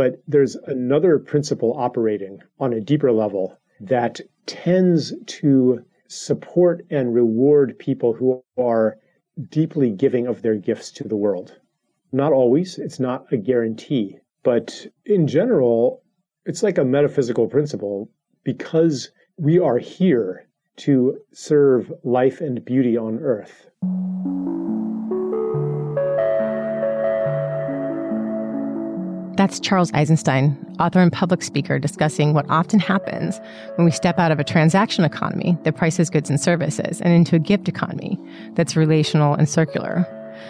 But there's another principle operating on a deeper level that tends to support and reward people who are deeply giving of their gifts to the world. Not always, it's not a guarantee, but in general, it's like a metaphysical principle because we are here to serve life and beauty on earth. That's Charles Eisenstein, author and public speaker, discussing what often happens when we step out of a transaction economy that prices goods and services and into a gift economy that's relational and circular.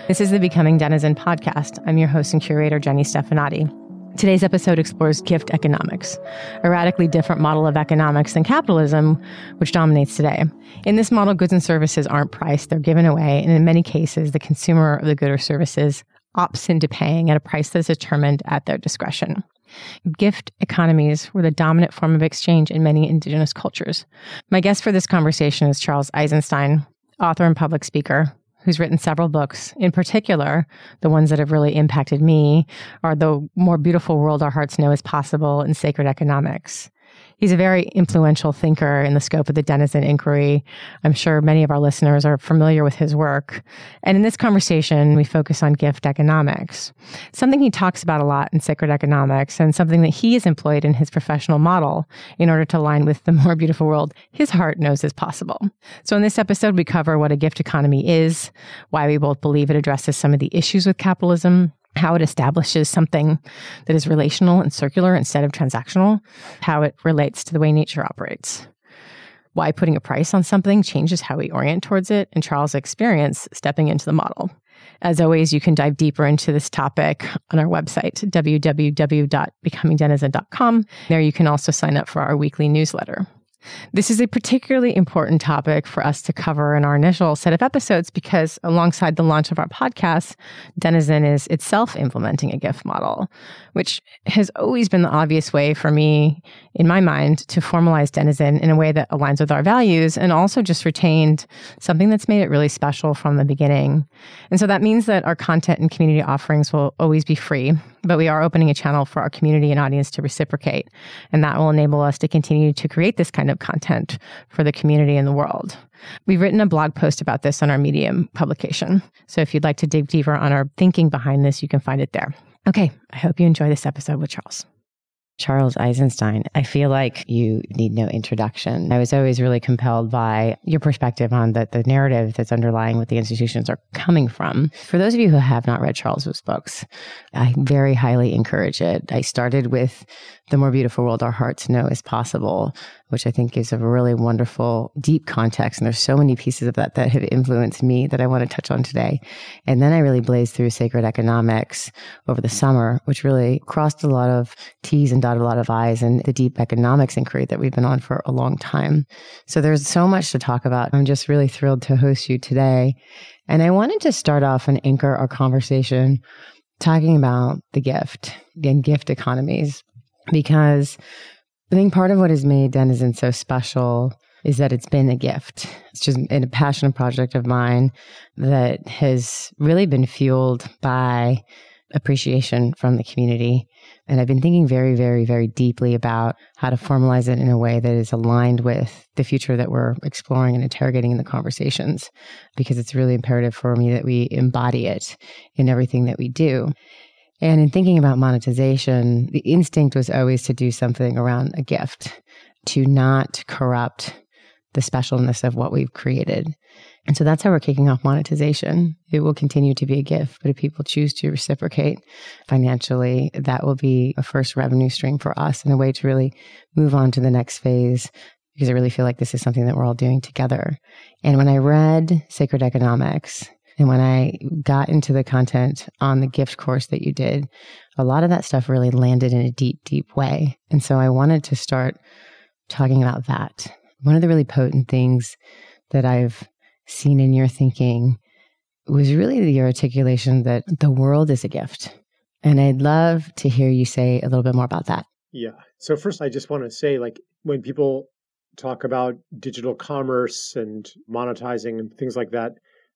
This is the Becoming Denizen podcast. I'm your host and curator, Jenny Stefanotti. Today's episode explores gift economics, a radically different model of economics than capitalism, which dominates today. In this model, goods and services aren't priced, they're given away, and in many cases, the consumer of the good or services opts into paying at a price that's determined at their discretion. Gift economies were the dominant form of exchange in many indigenous cultures. My guest for this conversation is Charles Eisenstein, author and public speaker, who's written several books. In particular, the ones that have really impacted me are The More Beautiful World Our Hearts Know Is Possible and Sacred Economics. He's a very influential thinker in the scope of the Denizen inquiry. I'm sure many of our listeners are familiar with his work. And in this conversation, we focus on gift economics, something he talks about a lot in sacred economics and something that he has employed in his professional model in order to align with the more beautiful world his heart knows is possible. So in this episode, we cover what a gift economy is, why we both believe it addresses some of the issues with capitalism, how it establishes something that is relational and circular instead of transactional, how it relates to the way nature operates, why putting a price on something changes how we orient towards it, and Charles' experience stepping into the model. As always, you can dive deeper into this topic on our website, www.becomingdenizen.com. There you can also sign up for our weekly newsletter. This is a particularly important topic for us to cover in our initial set of episodes because, alongside the launch of our podcast, Denizen is itself implementing a gift model, which has always been the obvious way for me, in my mind, to formalize Denizen in a way that aligns with our values and also just retained something that's made it really special from the beginning. And so that means that our content and community offerings will always be free, but we are opening a channel for our community and audience to reciprocate. And that will enable us to continue to create this kind of content for the community and the world. We've written a blog post about this on our Medium publication. So if you'd like to dig deeper on our thinking behind this, you can find it there. Okay, I hope you enjoy this episode with Charles. Charles Eisenstein, I feel like you need no introduction. I was always really compelled by your perspective on the, the narrative that's underlying what the institutions are coming from. For those of you who have not read Charles's books, I very highly encourage it. I started with The More Beautiful World Our Hearts Know Is Possible, which I think gives a really wonderful, deep context. And there's so many pieces of that that have influenced me that I want to touch on today. And then I really blazed through sacred economics over the summer, which really crossed a lot of T's and dotted a lot of I's and the deep economics inquiry that we've been on for a long time. So there's so much to talk about. I'm just really thrilled to host you today. And I wanted to start off and anchor our conversation talking about the gift and gift economies because I think part of what has made Denizen so special is that it's been a gift. It's just a passionate project of mine that has really been fueled by appreciation from the community. And I've been thinking very, very, very deeply about how to formalize it in a way that is aligned with the future that we're exploring and interrogating in the conversations, because it's really imperative for me that we embody it in everything that we do. And in thinking about monetization, the instinct was always to do something around a gift, to not corrupt the specialness of what we've created. And so that's how we're kicking off monetization. It will continue to be a gift, but if people choose to reciprocate financially, that will be a first revenue stream for us and a way to really move on to the next phase because I really feel like this is something that we're all doing together. And when I read Sacred Economics, and when I got into the content on the gift course that you did, a lot of that stuff really landed in a deep, deep way. And so I wanted to start talking about that. One of the really potent things that I've seen in your thinking was really the articulation that the world is a gift. And I'd love to hear you say a little bit more about that. Yeah. So, first, I just want to say like, when people talk about digital commerce and monetizing and things like that,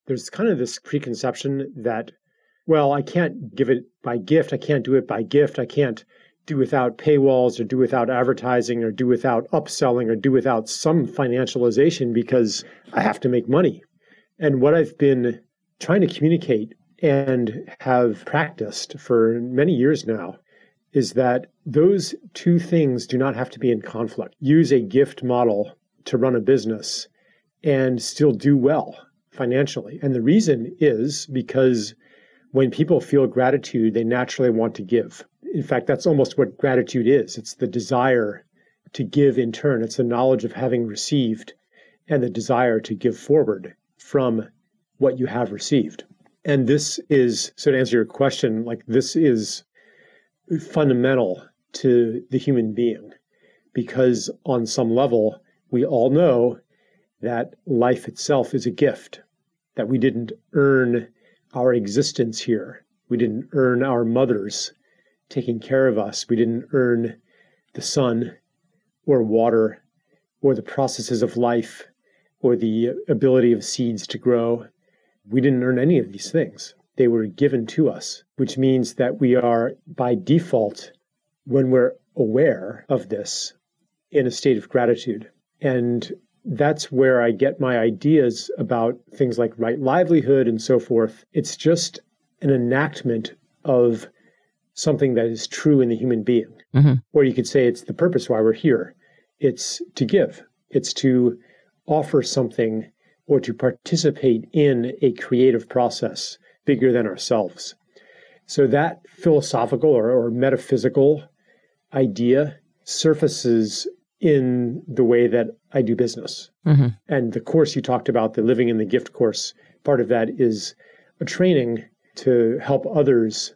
there's kind of this preconception that, well, I can't give it by gift. I can't do it by gift. I can't do without paywalls or do without advertising or do without upselling or do without some financialization because I have to make money. And what I've been trying to communicate and have practiced for many years now is that those two things do not have to be in conflict. Use a gift model to run a business and still do well financially. And the reason is because when people feel gratitude, they naturally want to give. In fact, that's almost what gratitude is it's the desire to give in turn, it's the knowledge of having received and the desire to give forward from what you have received. And this is, so to answer your question, like this is fundamental to the human being because on some level, we all know that life itself is a gift, that we didn't earn our existence here. We didn't earn our mothers taking care of us. We didn't earn the sun or water or the processes of life or the ability of seeds to grow. We didn't earn any of these things. They were given to us, which means that we are by default, when we're aware of this, in a state of gratitude. And that's where I get my ideas about things like right livelihood and so forth. It's just an enactment of something that is true in the human being. Mm-hmm. Or you could say it's the purpose why we're here. It's to give, it's to offer something or to participate in a creative process bigger than ourselves. So that philosophical or, or metaphysical idea surfaces in the way that I do business. Mm-hmm. And the course you talked about, the Living in the Gift course, part of that is a training to help others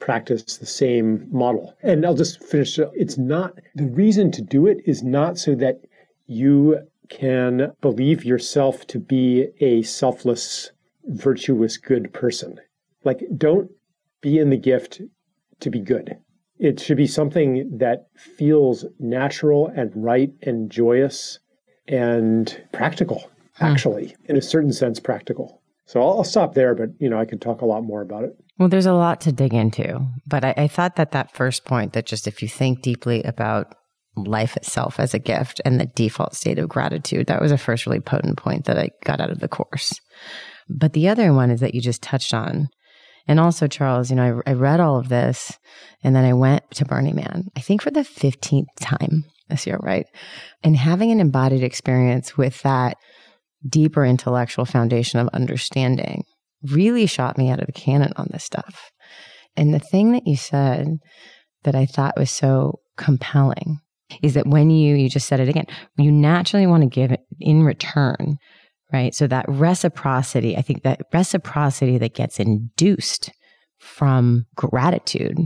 practice the same model. And I'll just finish. It's not the reason to do it is not so that you can believe yourself to be a selfless, virtuous, good person. Like, don't be in the gift to be good. It should be something that feels natural and right and joyous and practical, hmm. actually, in a certain sense, practical. So I'll, I'll, stop there, but you know, I could talk a lot more about it. Well, there's a lot to dig into, but I, I thought that that first point that just if you think deeply about life itself as a gift and the default state of gratitude, that was a first really potent point that I got out of the course. But the other one is that you just touched on. And also, Charles, you know, I, I read all of this and then I went to Burning Man, I think for the 15th time this year, right? And having an embodied experience with that deeper intellectual foundation of understanding really shot me out of the cannon on this stuff. And the thing that you said that I thought was so compelling is that when you, you just said it again, you naturally want to give it in return, right? So that reciprocity, I think that reciprocity that gets induced from gratitude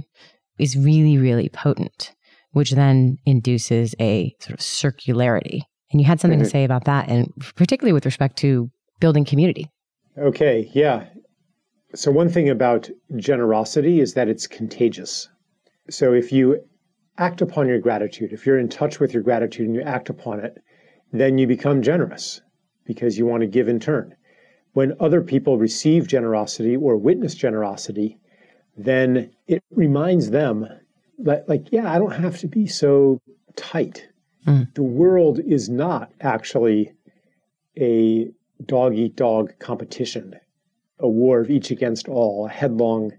is really, really potent, which then induces a sort of circularity. And you had something mm-hmm. to say about that, and particularly with respect to building community. Okay, yeah. So, one thing about generosity is that it's contagious. So, if you act upon your gratitude, if you're in touch with your gratitude and you act upon it, then you become generous because you want to give in turn. When other people receive generosity or witness generosity, then it reminds them that, like, yeah, I don't have to be so tight. Mm. The world is not actually a dog eat dog competition, a war of each against all, a headlong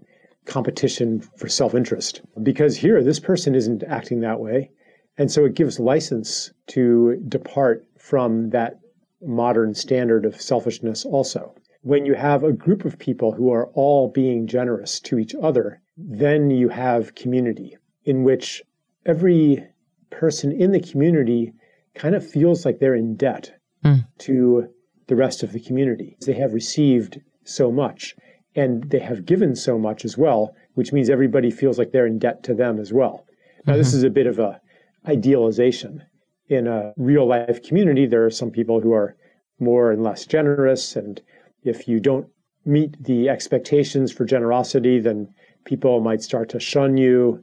competition for self interest. Because here, this person isn't acting that way. And so it gives license to depart from that modern standard of selfishness also when you have a group of people who are all being generous to each other, then you have community in which every person in the community kind of feels like they're in debt mm. to the rest of the community. They have received so much and they have given so much as well, which means everybody feels like they're in debt to them as well. Now, mm-hmm. this is a bit of a idealization. In a real life community, there are some people who are more and less generous and if you don't meet the expectations for generosity, then people might start to shun you.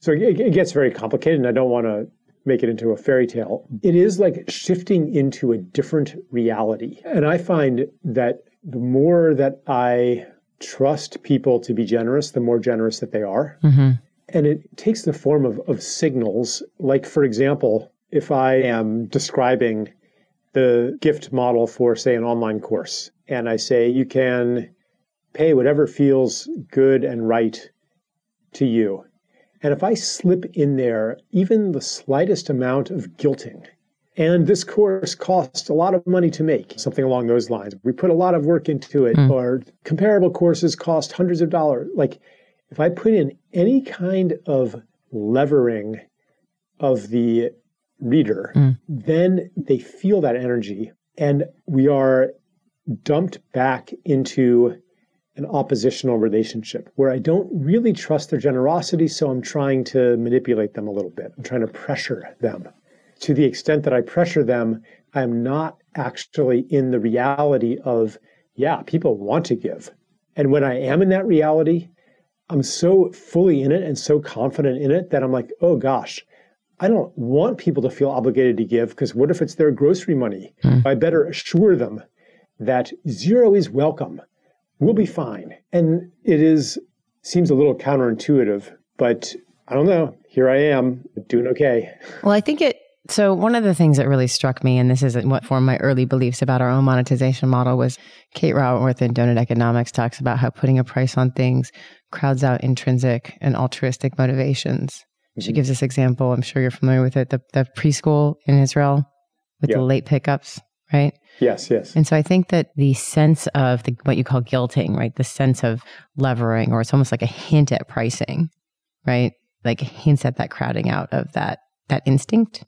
So it, it gets very complicated, and I don't want to make it into a fairy tale. It is like shifting into a different reality. And I find that the more that I trust people to be generous, the more generous that they are. Mm-hmm. And it takes the form of, of signals. Like, for example, if I am describing the gift model for, say, an online course, and I say you can pay whatever feels good and right to you. And if I slip in there even the slightest amount of guilting, and this course costs a lot of money to make, something along those lines. We put a lot of work into it, mm. or comparable courses cost hundreds of dollars. Like, if I put in any kind of levering of the reader, mm. then they feel that energy, and we are dumped back into an oppositional relationship where I don't really trust their generosity, so I'm trying to manipulate them a little bit. I'm trying to pressure them. To the extent that I pressure them, I'm not actually in the reality of, yeah, people want to give. And when I am in that reality, I'm so fully in it and so confident in it that I'm like, oh gosh, I don't want people to feel obligated to give because what if it's their grocery money? Mm. I better assure them that zero is welcome we'll be fine. And it is seems a little counterintuitive, but I don't know. Here I am doing okay. Well, I think it so one of the things that really struck me, and this is what formed my early beliefs about our own monetization model, was Kate Raworth in Doughnut Economics talks about how putting a price on things crowds out intrinsic and altruistic motivations. Mm-hmm. She gives this example. I'm sure you're familiar with it. The, the preschool in Israel with the late pickups, right? Yes, yes. And so I think that the sense of the, what you call guilting, right? The sense of levering, or it's almost like a hint at pricing, right? Like hints at that crowding out of that that instinct.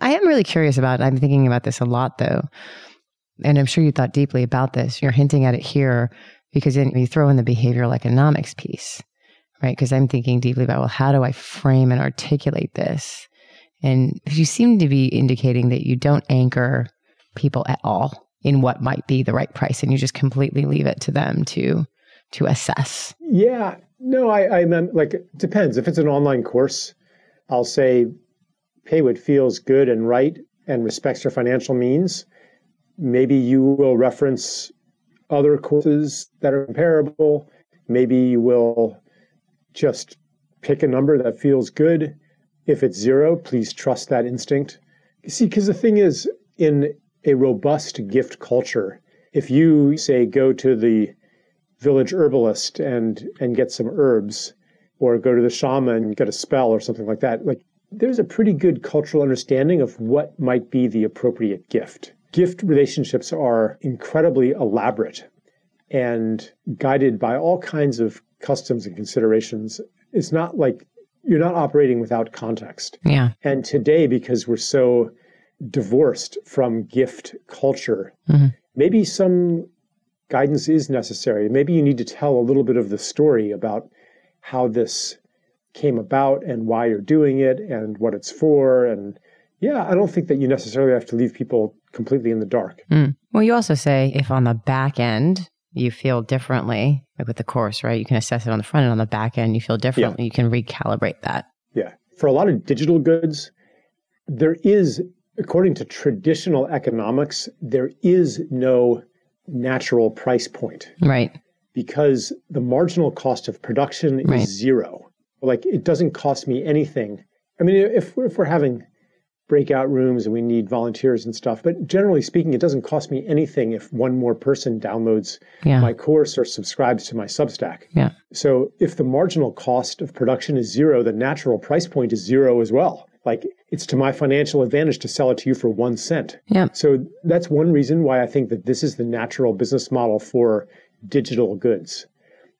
I am really curious about it. I'm thinking about this a lot though. And I'm sure you thought deeply about this. You're hinting at it here because then you throw in the behavioral economics piece, right? Because I'm thinking deeply about, well, how do I frame and articulate this? And you seem to be indicating that you don't anchor people at all in what might be the right price and you just completely leave it to them to to assess. Yeah. No i i like it depends. If it's an online course i'll say pay what feels good and right and respects your financial means. Maybe you will reference other courses that are comparable. Maybe you will just pick a number that feels good if it's zero please trust that instinct see because the thing is in a robust gift culture. If you say go to the village herbalist and and get some herbs, or go to the shaman and get a spell or something like that, like there's a pretty good cultural understanding of what might be the appropriate gift. Gift relationships are incredibly elaborate and guided by all kinds of customs and considerations. It's not like you're not operating without context. Yeah. And today, because we're so divorced from gift culture. Mm-hmm. Maybe some guidance is necessary. Maybe you need to tell a little bit of the story about how this came about and why you're doing it and what it's for. And yeah, I don't think that you necessarily have to leave people completely in the dark. Mm. Well, you also say if on the back end you feel differently, like with the course, right? You can assess it on the front end. On the back end, you feel differently. Yeah. You can recalibrate that. Yeah. For a lot of digital goods, there is according to traditional economics, there is no natural price point. Right. Because the marginal cost of production right. is zero. Like it doesn't cost me anything. I mean, if if we're having breakout rooms and we need volunteers and stuff, but generally speaking, it doesn't cost me anything if one more person downloads yeah. my course or subscribes to my Substack. Yeah. So if the marginal cost of production is zero, the natural price point is zero as well. Like it's to my financial advantage to sell it to you for one cent. Yeah. So that's one reason why I think that this is the natural business model for digital goods.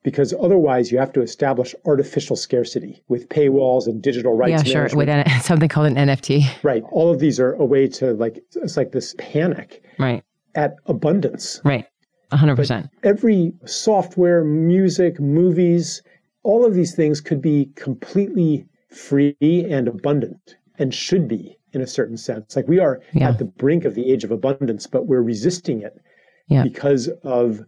Because otherwise, you have to establish artificial scarcity with paywalls and digital rights. Yeah, sure. With an, something called an NFT. Right. All of these are a way to like it's like this panic. Right. At abundance. Right. 100%. But every software, music, movies, all of these things could be completely free and abundant and should be in a certain sense. Like we are yeah. at the brink of the age of abundance, but we're resisting it yeah. because of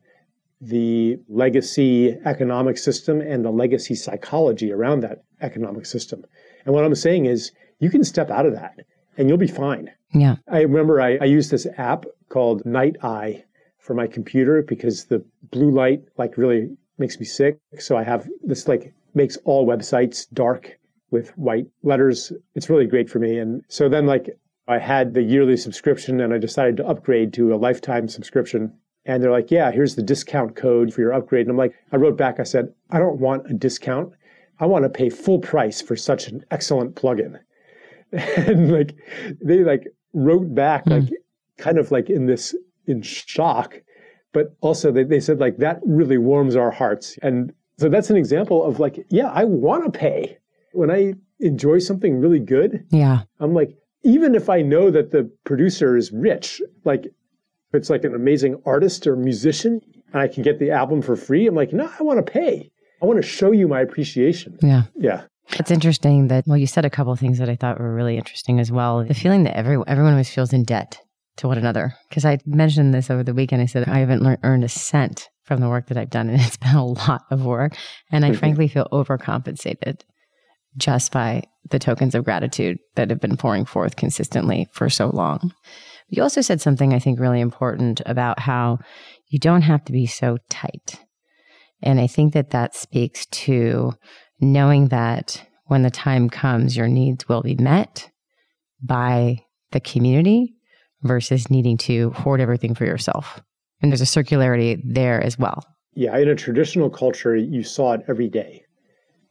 the legacy economic system and the legacy psychology around that economic system. And what I'm saying is you can step out of that and you'll be fine. Yeah. I remember I, I used this app called Night Eye for my computer because the blue light like really makes me sick. So I have this like makes all websites dark with white letters. It's really great for me. And so then, like, I had the yearly subscription and I decided to upgrade to a lifetime subscription. And they're like, yeah, here's the discount code for your upgrade. And I'm like, I wrote back, I said, I don't want a discount. I want to pay full price for such an excellent plugin. and like, they like wrote back, mm. like, kind of like in this, in shock. But also they, they said, like, that really warms our hearts. And so that's an example of like, yeah, I want to pay. When I enjoy something really good, yeah, I'm like, even if I know that the producer is rich, like it's like an amazing artist or musician and I can get the album for free, I'm like, no, I want to pay. I want to show you my appreciation. Yeah. Yeah. It's interesting that, well, you said a couple of things that I thought were really interesting as well. The feeling that every, everyone always feels in debt to one another. Because I mentioned this over the weekend. I said, I haven't learned, earned a cent from the work that I've done, and it's been a lot of work. And I mm-hmm. frankly feel overcompensated just by the tokens of gratitude that have been pouring forth consistently for so long. You also said something I think really important about how you don't have to be so tight. And I think that that speaks to knowing that when the time comes, your needs will be met by the community versus needing to hoard everything for yourself. And there's a circularity there as well. Yeah, in a traditional culture, you saw it every day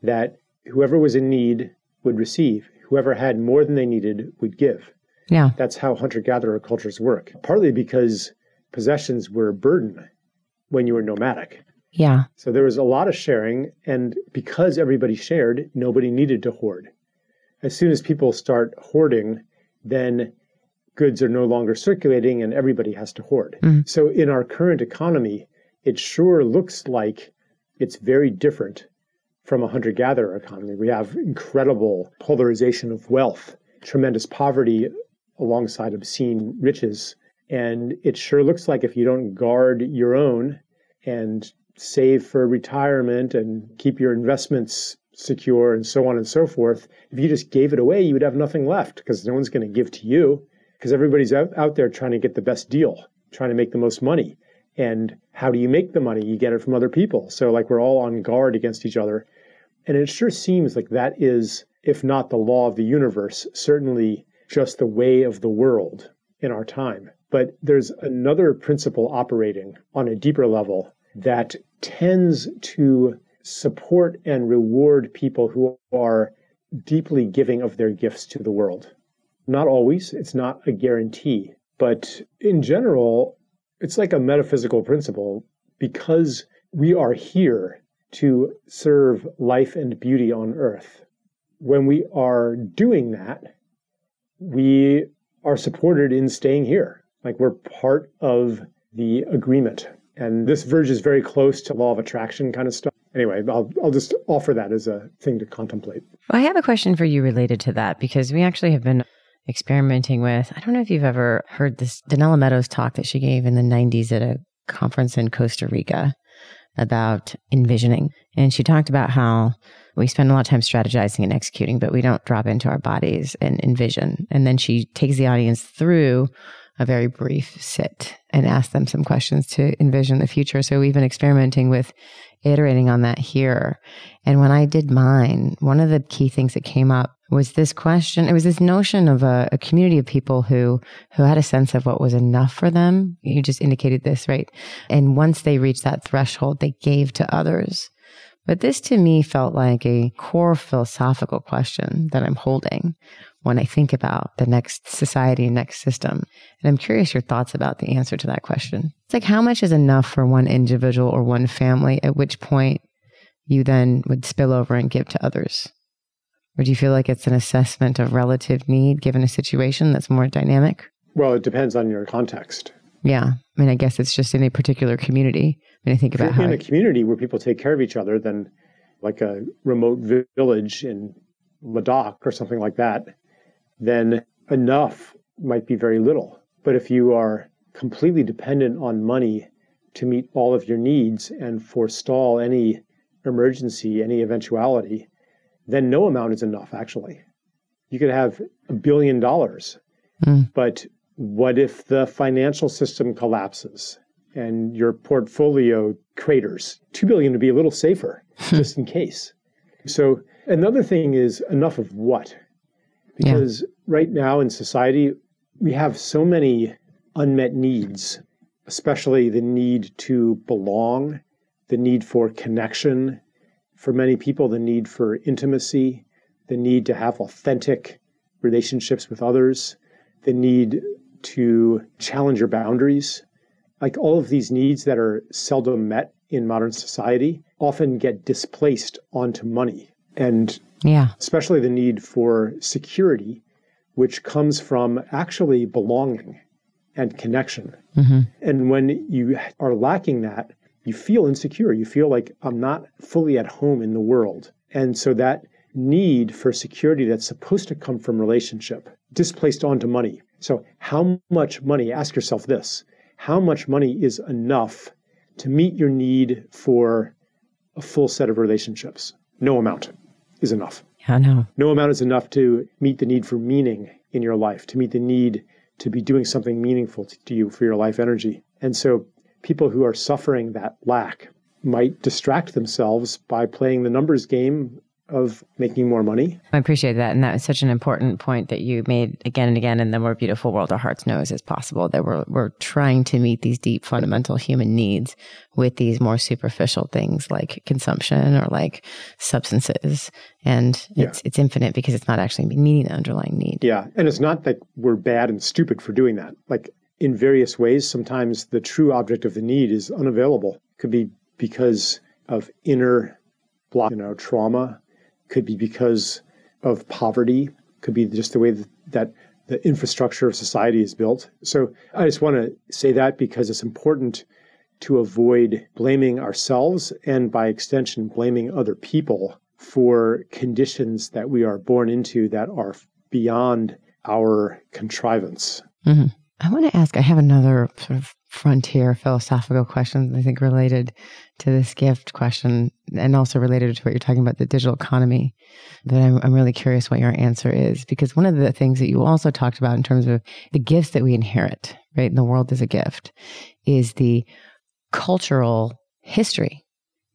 that whoever was in need would receive, whoever had more than they needed would give. Yeah. That's how hunter gatherer cultures work, partly because possessions were a burden when you were nomadic. Yeah. So there was a lot of sharing, and because everybody shared, nobody needed to hoard. As soon as people start hoarding, then goods are no longer circulating and everybody has to hoard. Mm-hmm. So in our current economy, it sure looks like it's very different from a hunter gatherer economy. We have incredible polarization of wealth, tremendous poverty alongside obscene riches. And it sure looks like if you don't guard your own and save for retirement and keep your investments secure and so on and so forth, if you just gave it away, you would have nothing left because no one's going to give to you because everybody's out, out there trying to get the best deal, trying to make the most money. And how do you make the money? You get it from other people. So, like, we're all on guard against each other. And it sure seems like that is, if not the law of the universe, certainly just the way of the world in our time. But there's another principle operating on a deeper level that tends to support and reward people who are deeply giving of their gifts to the world. Not always, it's not a guarantee, but in general, it's like a metaphysical principle because we are here to serve life and beauty on earth. When we are doing that, we are supported in staying here. Like we're part of the agreement. And this verges very close to law of attraction kind of stuff. Anyway, I'll, I'll just offer that as a thing to contemplate. Well, I have a question for you related to that because we actually have been experimenting with. I don't know if you've ever heard this Donella Meadows talk that she gave in the 90s at a conference in Costa Rica about envisioning. And she talked about how we spend a lot of time strategizing and executing, but we don't drop into our bodies and envision. And then she takes the audience through a very brief sit and asks them some questions to envision the future. So we've been experimenting with iterating on that here. And when I did mine, one of the key things that came up was this question. It was this notion of a, a, community of people who, who had a sense of what was enough for them. You just indicated this, right? And once they reached that threshold, they gave to others. But this to me felt like a core philosophical question that I'm holding when I think about the next society, and next system. And I'm curious your thoughts about the answer to that question. It's like, how much is enough for one individual or one family, at which point you then would spill over and give to others? Or do you feel like it's an assessment of relative need given a situation that's more dynamic? Well, it depends on your context. Yeah. I mean, I guess it's just in a particular community. I mean, I think about how. In a community where people take care of each other, than like a remote village in Ladakh or something like that, then enough might be very little. But if you are completely dependent on money to meet all of your needs and forestall any emergency, any eventuality, then no amount is enough, actually. You could have a billion dollars, mm. but what if the financial system collapses and your portfolio craters? Two billion would be a little safer, just in case. So another thing is enough of what? Because yeah. right now in society, we have so many unmet needs, especially the need to belong, the need for connection, for many people, the need for intimacy, the need to have authentic relationships with others, the need to challenge your boundaries. Like all of these needs that are seldom met in modern society often get displaced onto money. And yeah. especially the need for security, which comes from actually belonging and connection. Mm-hmm. And when you are lacking that, you feel insecure. You feel like I'm not fully at home in the world. And so that need for security that's supposed to come from relationship displaced onto money. So, how much money, ask yourself this how much money is enough to meet your need for a full set of relationships? No amount is enough. Yeah, no. No amount is enough to meet the need for meaning in your life, to meet the need to be doing something meaningful to you for your life energy. And so, people who are suffering that lack might distract themselves by playing the numbers game of making more money. I appreciate that. And that was such an important point that you made again and again in the more beautiful world our hearts knows is possible that we're, we're trying to meet these deep fundamental human needs with these more superficial things like consumption or like substances. And yeah. it's, it's infinite because it's not actually meeting the underlying need. Yeah. And it's not that we're bad and stupid for doing that. Like in various ways, sometimes the true object of the need is unavailable. It could be because of inner block, you know, trauma could be because of poverty, could be just the way that, the infrastructure of society is built. So I just want to say that because it's important to avoid blaming ourselves and by extension blaming other people for conditions that we are born into that are beyond our contrivance. Mm-hmm. I want to ask, I have another sort of frontier philosophical questions, I think related to this gift question and also related to what you're talking about, the digital economy. But I'm, I'm really curious what your answer is because one of the things that you also talked about in terms of the gifts that we inherit, right? In the world is a gift, is the cultural history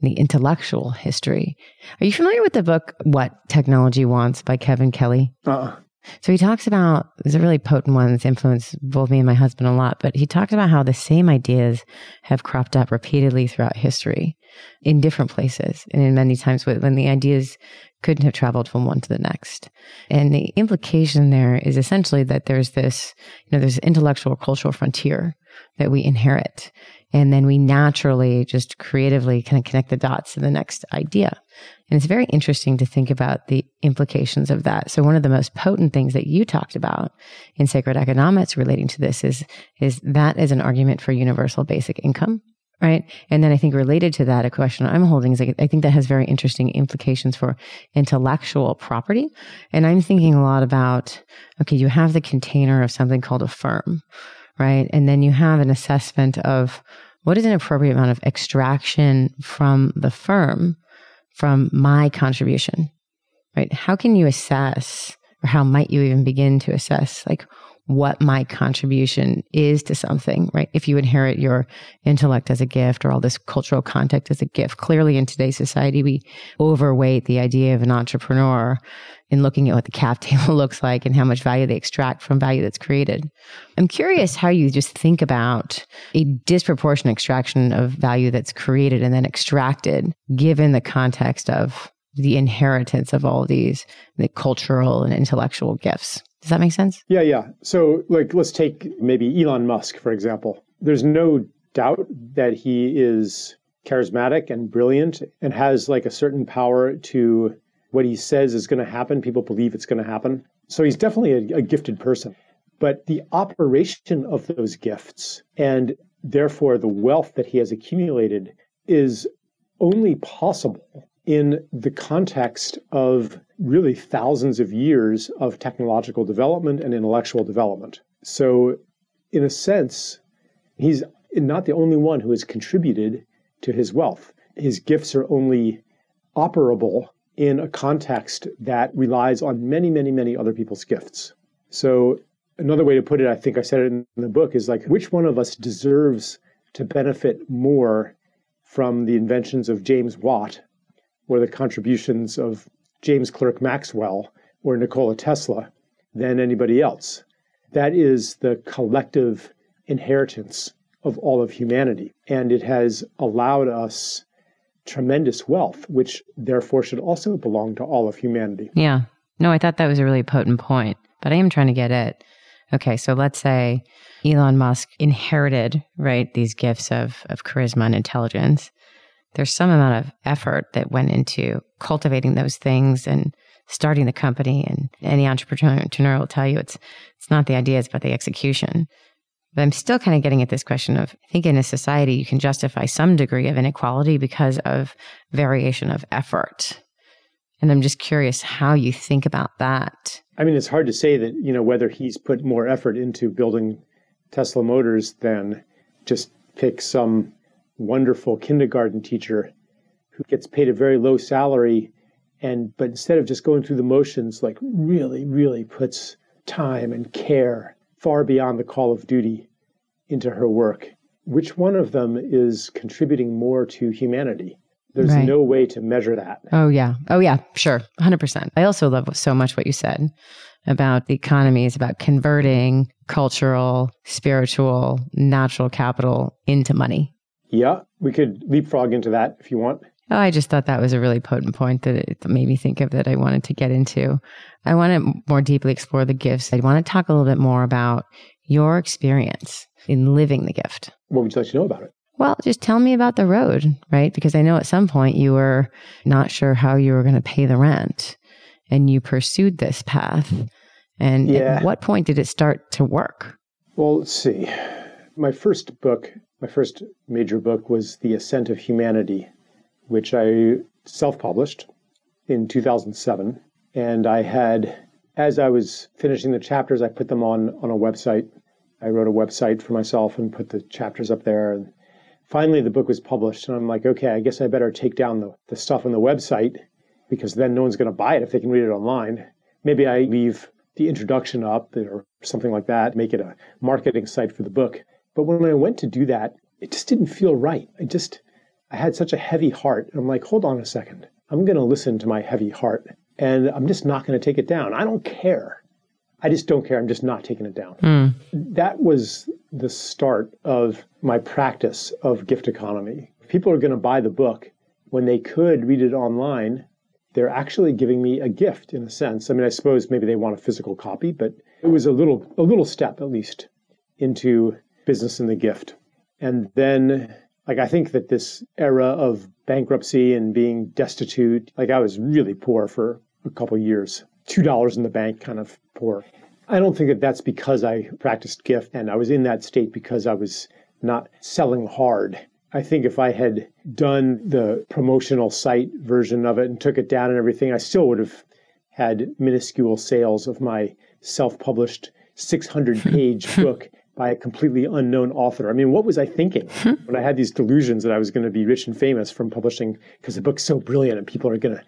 the intellectual history. Are you familiar with the book What Technology Wants by Kevin Kelly? Uh-uh. So he talks about, there's a really potent one that's influenced both me and my husband a lot, but he talks about how the same ideas have cropped up repeatedly throughout history in different places and in many times when the ideas couldn't have traveled from one to the next. And the implication there is essentially that there's this, you know, there's intellectual cultural frontier that we inherit. And then we naturally just creatively kind of connect the dots to the next idea. And it's very interesting to think about the implications of that. So one of the most potent things that you talked about in sacred economics relating to this is, is that is an argument for universal basic income. Right. And then I think related to that, a question I'm holding is like, I think that has very interesting implications for intellectual property. And I'm thinking a lot about, okay, you have the container of something called a firm, right? And then you have an assessment of what is an appropriate amount of extraction from the firm from my contribution, right? How can you assess, or how might you even begin to assess, like what my contribution is to something, right? If you inherit your intellect as a gift or all this cultural context as a gift, clearly in today's society, we overweight the idea of an entrepreneur in looking at what the cap table looks like and how much value they extract from value that's created. I'm curious how you just think about a disproportionate extraction of value that's created and then extracted given the context of the inheritance of all of these the cultural and intellectual gifts. Does that make sense? Yeah, yeah. So, like, let's take maybe Elon Musk, for example. There's no doubt that he is charismatic and brilliant and has like a certain power to what he says is going to happen. People believe it's going to happen. So he's definitely a, a gifted person. But the operation of those gifts and therefore the wealth that he has accumulated is only possible in the context of really thousands of years of technological development and intellectual development. So, in a sense, he's not the only one who has contributed to his wealth. His gifts are only operable in a context that relies on many, many, many other people's gifts. So, another way to put it, I think I said it in the book, is like which one of us deserves to benefit more from the inventions of James Watt or the contributions of James Clerk Maxwell or Nikola Tesla than anybody else. That is the collective inheritance of all of humanity. And it has allowed us tremendous wealth, which therefore should also belong to all of humanity. Yeah. No, I thought that was a really potent point, but I am trying to get it. okay, so let's say Elon Musk inherited, right, these gifts of, of charisma and intelligence. There's some amount of effort that went into cultivating those things and starting the company. And any entrepreneur will tell you it's it's not the ideas, but the execution. But I'm still kind of getting at this question of I think in a society you can justify some degree of inequality because of variation of effort. And I'm just curious how you think about that. I mean, it's hard to say that, you know, whether he's put more effort into building Tesla Motors than just pick some wonderful kindergarten teacher who gets paid a very low salary and but instead of just going through the motions like really really puts time and care far beyond the call of duty into her work. Which one of them is contributing more to humanity? There's right. no way to measure that. Oh yeah. Oh yeah. Sure. 100% i also love so much what you said about the economy is about converting cultural spiritual natural capital into money yeah we could leapfrog into that if you want Oh, I just thought that was a really potent point that it made me think of that I wanted to get into. I want to more deeply explore the gifts. I want to talk a little bit more about your experience in living the gift. What would you like to know about it? Well, just tell me about the road, right? Because I know at some point you were not sure how you were going to pay the rent and you pursued this path. And yeah. at what point did it start to work? Well, let's see. My first book, my first major book was The Ascent of Humanity which I self published in 2007. And I had, as I was finishing the chapters, I put them on, on a website. I wrote a website for myself and put the chapters up there. And finally, the book was published. And I'm like, okay, I guess I better take down the, the stuff on the website because then no one's going to buy it if they can read it online. Maybe I leave the introduction up or something like that, make it a marketing site for the book. But when I went to do that, it just didn't feel right. I just, I had such a heavy heart. I'm like, hold on a second. I'm going to listen to my heavy heart and I'm just not going to take it down. I don't care. I just don't care. I'm just not taking it down. Mm. That was the start of my practice of gift economy. If people are going to buy the book when they could read it online. They're actually giving me a gift in a sense. I mean, I suppose maybe they want a physical copy, but it was a little a little step at least into business in the gift. And then like I think that this era of bankruptcy and being destitute, like I was really poor for a couple years, two dollars in the bank, kind of poor. I don't think that that's because I practiced gift and I was in that state because I was not selling hard. I think if I had done the promotional site version of it and took it down and everything, I still would have had minuscule sales of my self published 600 page book by a completely unknown author. I mean, what was I thinking when I had these delusions that I was going to be rich and famous from publishing because the book's so brilliant and people are going to.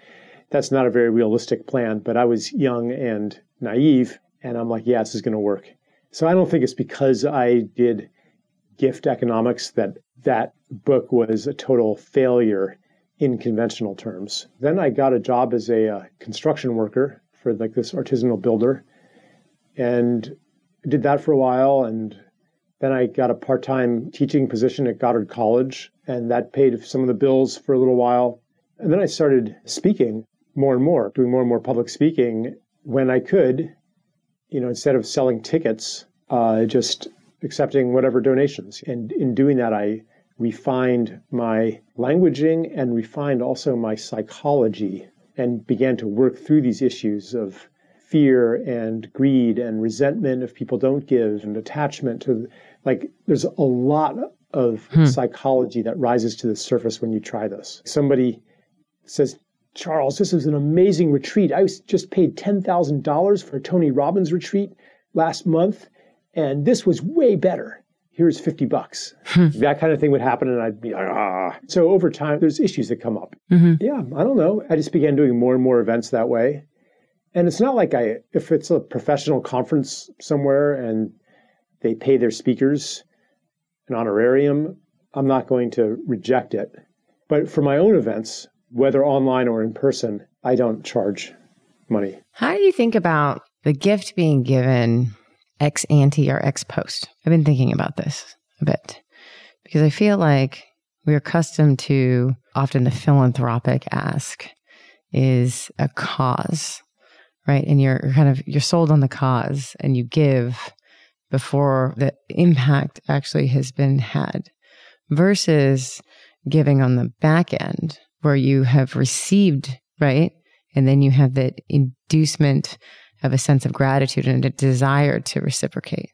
That's not a very realistic plan, but I was young and naive, and I'm like, yeah, this is going to work. So I don't think it's because I did gift economics that that book was a total failure in conventional terms. Then I got a job as a uh, construction worker for like this artisanal builder, and did that for a while and then I got a part time teaching position at Goddard College, and that paid some of the bills for a little while. And then I started speaking more and more, doing more and more public speaking when I could, you know, instead of selling tickets, uh, just accepting whatever donations. And in doing that, I refined my languaging and refined also my psychology and began to work through these issues of fear and greed and resentment if people don't give and attachment to like there's a lot of hmm. psychology that rises to the surface when you try this. Somebody says charles this is an amazing retreat. I just paid $10000 for a tony robbins retreat last month and this was way better. Here's 50 bucks. Hmm. that kind of thing would happen and i'd be like ah. So over time there's issues that come up. Mm-hmm. yeah i don't know. I just began doing more and more events that way and it's not like I, if it's a professional conference somewhere and they pay their speakers an honorarium, I'm not going to reject it. But for my own events, whether online or in person, I don't charge money. How do you think about the gift being given ex ante or ex post? I've been thinking about this a bit because I feel like we're accustomed to often the philanthropic ask is a cause, right? And you're kind of you're sold on the cause and you give before the impact actually has been had versus giving on the back end where you have received, right? And then you have that inducement of a sense of gratitude and a desire to reciprocate.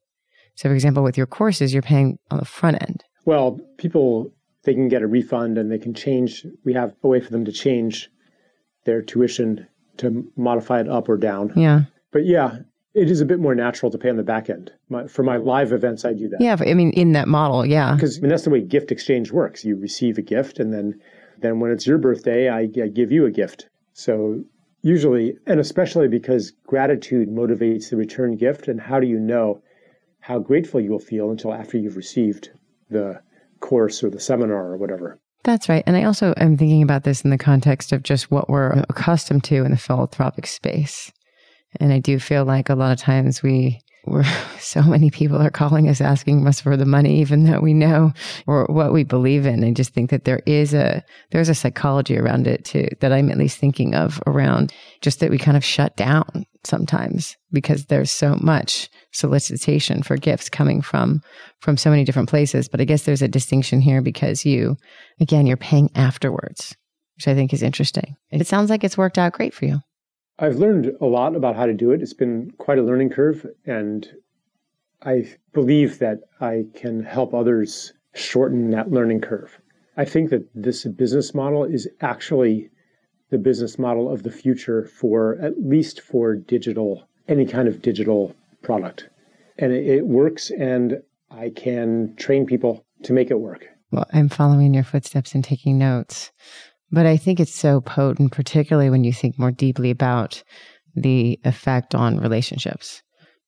So, for example, with your courses, you're paying on the front end. Well, people, they can get a refund and they can change. We have a way for them to change their tuition to modify it up or down. Yeah. But yeah, it is a bit more natural to pay on the back end. My, for my live events, I do that. Yeah, I mean, in that model, yeah. Because I mean, that's the way gift exchange works. You receive a gift, and then, then when it's your birthday, I, I give you a gift. So usually, and especially because gratitude motivates the return gift. And how do you know how grateful you will feel until after you've received the course or the seminar or whatever? That's right. And I also am thinking about this in the context of just what we're accustomed to in the philanthropic space. And I do feel like a lot of times we we're so many people are calling us asking us for the money even though we know or what we believe in. I just think that there is a there's a psychology around it too that i'm at least thinking of around just that we kind of shut down sometimes because there's so much solicitation for gifts coming from from so many different places. But i guess there's a distinction here because you again you're paying afterwards which i think is interesting. It sounds like it's worked out great for you I've learned a lot about how to do it. It's been quite a learning curve, and I believe that I can help others shorten that learning curve. I think that this business model is actually the business model of the future for at least for digital, any kind of digital product. And it, works, and I can train people to make it work. Well, I'm following your footsteps and taking notes. But I think it's so potent, particularly when you think more deeply about the effect on relationships,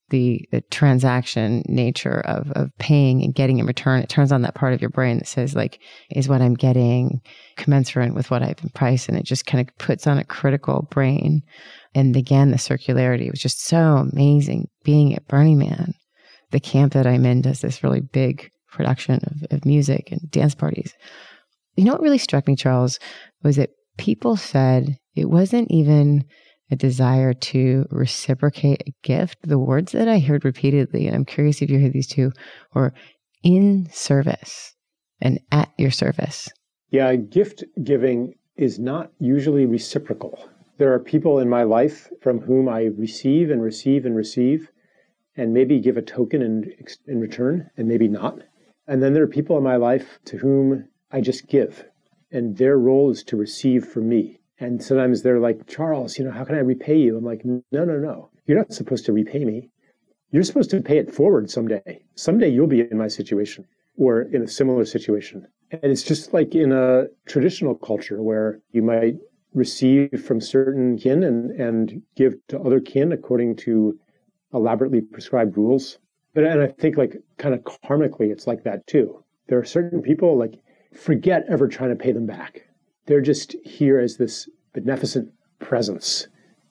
the, the transaction nature of, of paying and getting in return. It turns on that part of your brain that says, like, is what I'm getting commensurate with what I've been priced? And it just kind of puts on a critical brain. And again, the circularity was just so amazing being at Burning Man. The camp that I'm in does this really big production of, of music and dance parties. You know what really struck me, Charles, was that people said it wasn't even a desire to reciprocate a gift. The words that I heard repeatedly, and I'm curious if you heard these too, were in service and at your service. Yeah, gift giving is not usually reciprocal. There are people in my life from whom I receive and receive and receive, and maybe give a token in, in return, and maybe not. And then there are people in my life to whom I just give and their role is to receive from me. And sometimes they're like, Charles, you know, how can I repay you? I'm like, no, no, no. You're not supposed to repay me. You're supposed to pay it forward someday. Someday you'll be in my situation or in a similar situation. And it's just like in a traditional culture where you might receive from certain kin and, and give to other kin according to elaborately prescribed rules. But and I think like kind of karmically it's like that too. There are certain people like forget ever trying to pay them back. They're just here as this beneficent presence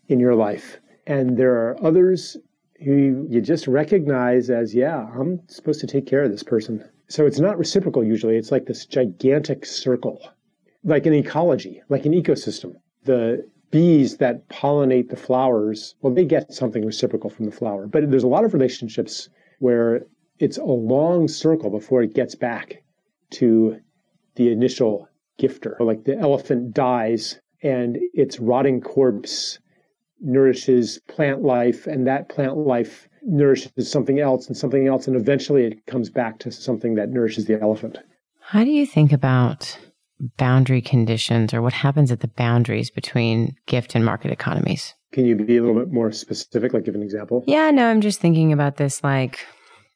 in your life. And there are others who you just recognize as, yeah, I'm supposed to take care of this person. So it's not reciprocal usually. It's like this gigantic circle, like an ecology, like an ecosystem. The bees that pollinate the flowers, well, they get something reciprocal from the flower. But there's a lot of relationships where it's a long circle before it gets back to the initial gifter. Like the elephant dies and its rotting corpse nourishes plant life, and that plant life nourishes something else and something else, and eventually it comes back to something that nourishes the elephant. How do you think about boundary conditions or what happens at the boundaries between gift and market economies? Can you be a little bit more specific, like give an example? Yeah, no, I'm just thinking about this like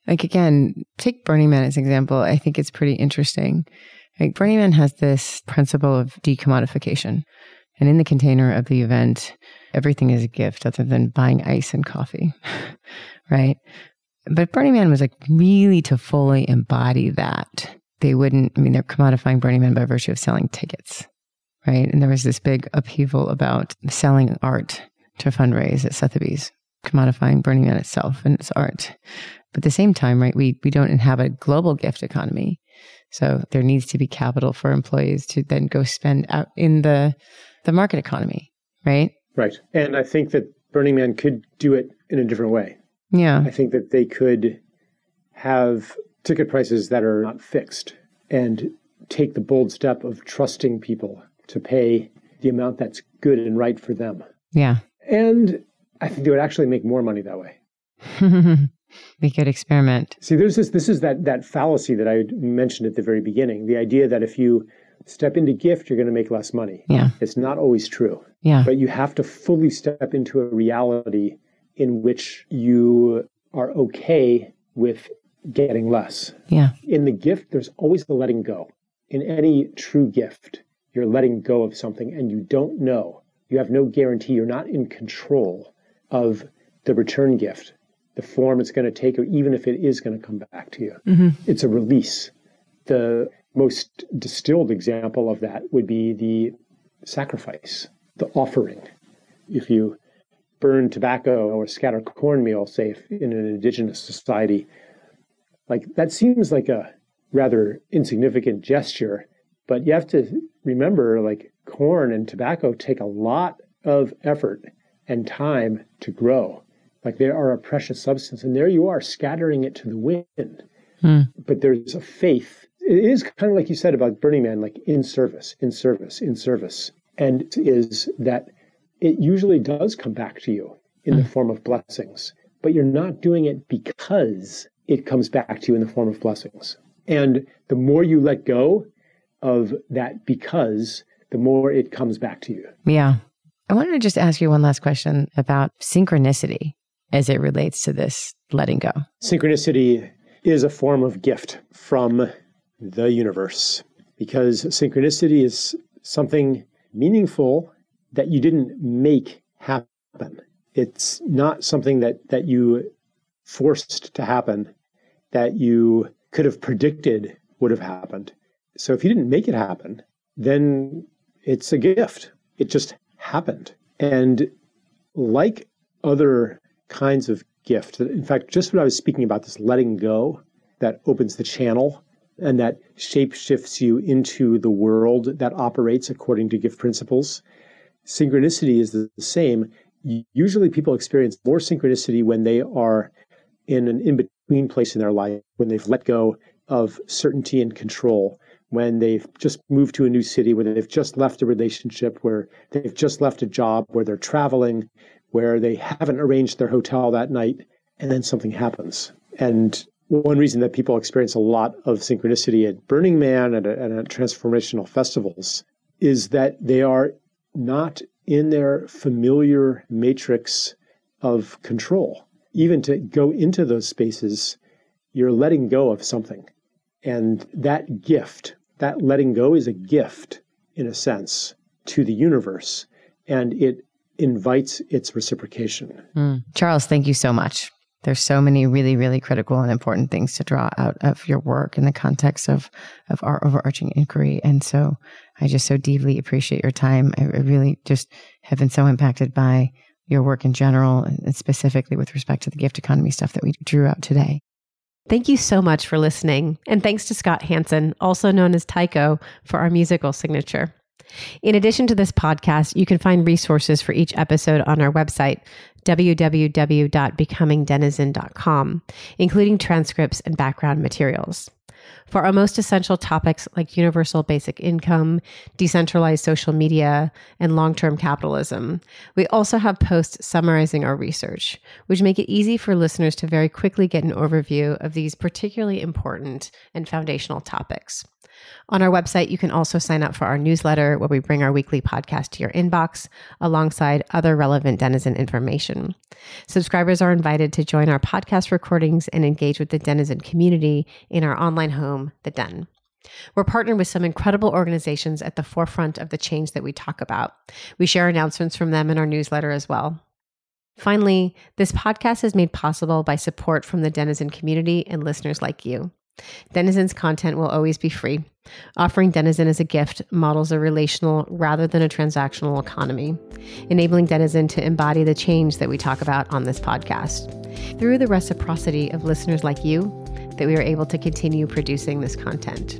like again, take Burning Man as an example. I think it's pretty interesting Burning Man has this principle of decommodification. And in the container of the event, everything is a gift other than buying ice and coffee. right? But Burning Man was like really to fully embody that. They wouldn't, I mean, they're commodifying Burning Man by virtue of selling tickets. right? And there was this big upheaval about selling art to fundraise at Sotheby's, commodifying Burning Man itself and its art. But at the same time, right, we, we don't have a global gift economy. So there needs to be capital for employees to then go spend out in the the market economy, right? Right. And I think that Burning Man could do it in a different way. Yeah. I think that they could have ticket prices that are not fixed and take the bold step of trusting people to pay the amount that's good and right for them. Yeah. And I think they would actually make more money that way. we could experiment. See, there's this this is that that fallacy that I mentioned at the very beginning. The idea that if you step into gift, you're going to make less money. Yeah. It's not always true. Yeah. But you have to fully step into a reality in which you are okay with getting less. Yeah. In the gift, there's always the letting go. In any true gift, you're letting go of something and you don't know. You have no guarantee. You're not in control of the return gift, the form it's going to take, or even if it is going to come back to you. Mm-hmm. It's a release. The most distilled example of that would be the sacrifice, the offering. If you burn tobacco or scatter cornmeal, say in an indigenous society, like that seems like a rather insignificant gesture, but you have to remember like corn and tobacco take a lot of effort and time to grow. Like they are a precious substance, and there you are scattering it to the wind. Hmm. But there's a faith. It is kind of like you said about Burning Man, like in service, in service, in service. And is that it usually does come back to you in the form of blessings, but you're not doing it because it comes back to you in the form of blessings. And the more you let go of that because, the more it comes back to you. Yeah. I wanted to just ask you one last question about synchronicity as it relates to this letting go. Synchronicity is a form of gift from the universe because synchronicity is something meaningful that you didn't make happen. It's not something that, that you forced to happen, that you could have predicted would have happened. So if you didn't make it happen, then it's a gift. It just happened. And like other kinds of gift, in fact, just what I was speaking about, this letting go that opens the channel and that shape shifts you into the world that operates according to gift principles. Synchronicity is the same. Usually people experience more synchronicity when they are in an in between place in their life, when they've let go of certainty and control, when they've just moved to a new city, when they've just left a relationship, where they've just left a job, where they're traveling, where they haven't arranged their hotel that night, and then something happens. And one reason that people experience a lot of synchronicity at Burning Man and at, at transformational festivals is that they are not in their familiar matrix of control. Even to go into those spaces, you're letting go of something. And that gift, that letting go is a gift, in a sense, to the universe. And it invites its reciprocation. Mm. Charles, thank you so much. There's so many really, really critical and important things to draw out of your work in the context of, of our overarching inquiry. And so I just so deeply appreciate your time. I really just have been so impacted by your work in general and specifically with respect to the gift economy stuff that we drew out today. Thank you so much for listening. And thanks to Scott Hansen, also known as Tycho, for our musical signature. In addition to this podcast, you can find resources for each episode on our website, www.becomingdenizen.com, including transcripts and background materials. For our most essential topics like universal basic income, decentralized social media, and long term capitalism, we also have posts summarizing our research, which make it easy for listeners to very quickly get an overview of these particularly important and foundational topics. On our website, you can also sign up for our newsletter where we bring our weekly podcast to your inbox alongside other relevant Denizen information. Subscribers are invited to join our podcast recordings and engage with the Denizen community in our online home, The Den. We're partnered with some incredible organizations at the forefront of the change that we talk about. We share announcements from them in our newsletter as well. Finally, this podcast is made possible by support from the Denizen community and listeners like you. Denizen's content will always be free. Offering Denizen as a gift models a relational rather than a transactional economy, enabling Denizen to embody the change that we talk about on this podcast. Through the reciprocity of listeners like you, that we are able to continue producing this content.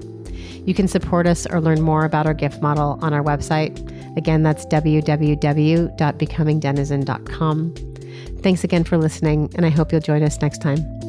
You can support us or learn more about our gift model on our website. Again, that's www.becomingdenizen.com. Thanks again for listening, and I hope you'll join us next time.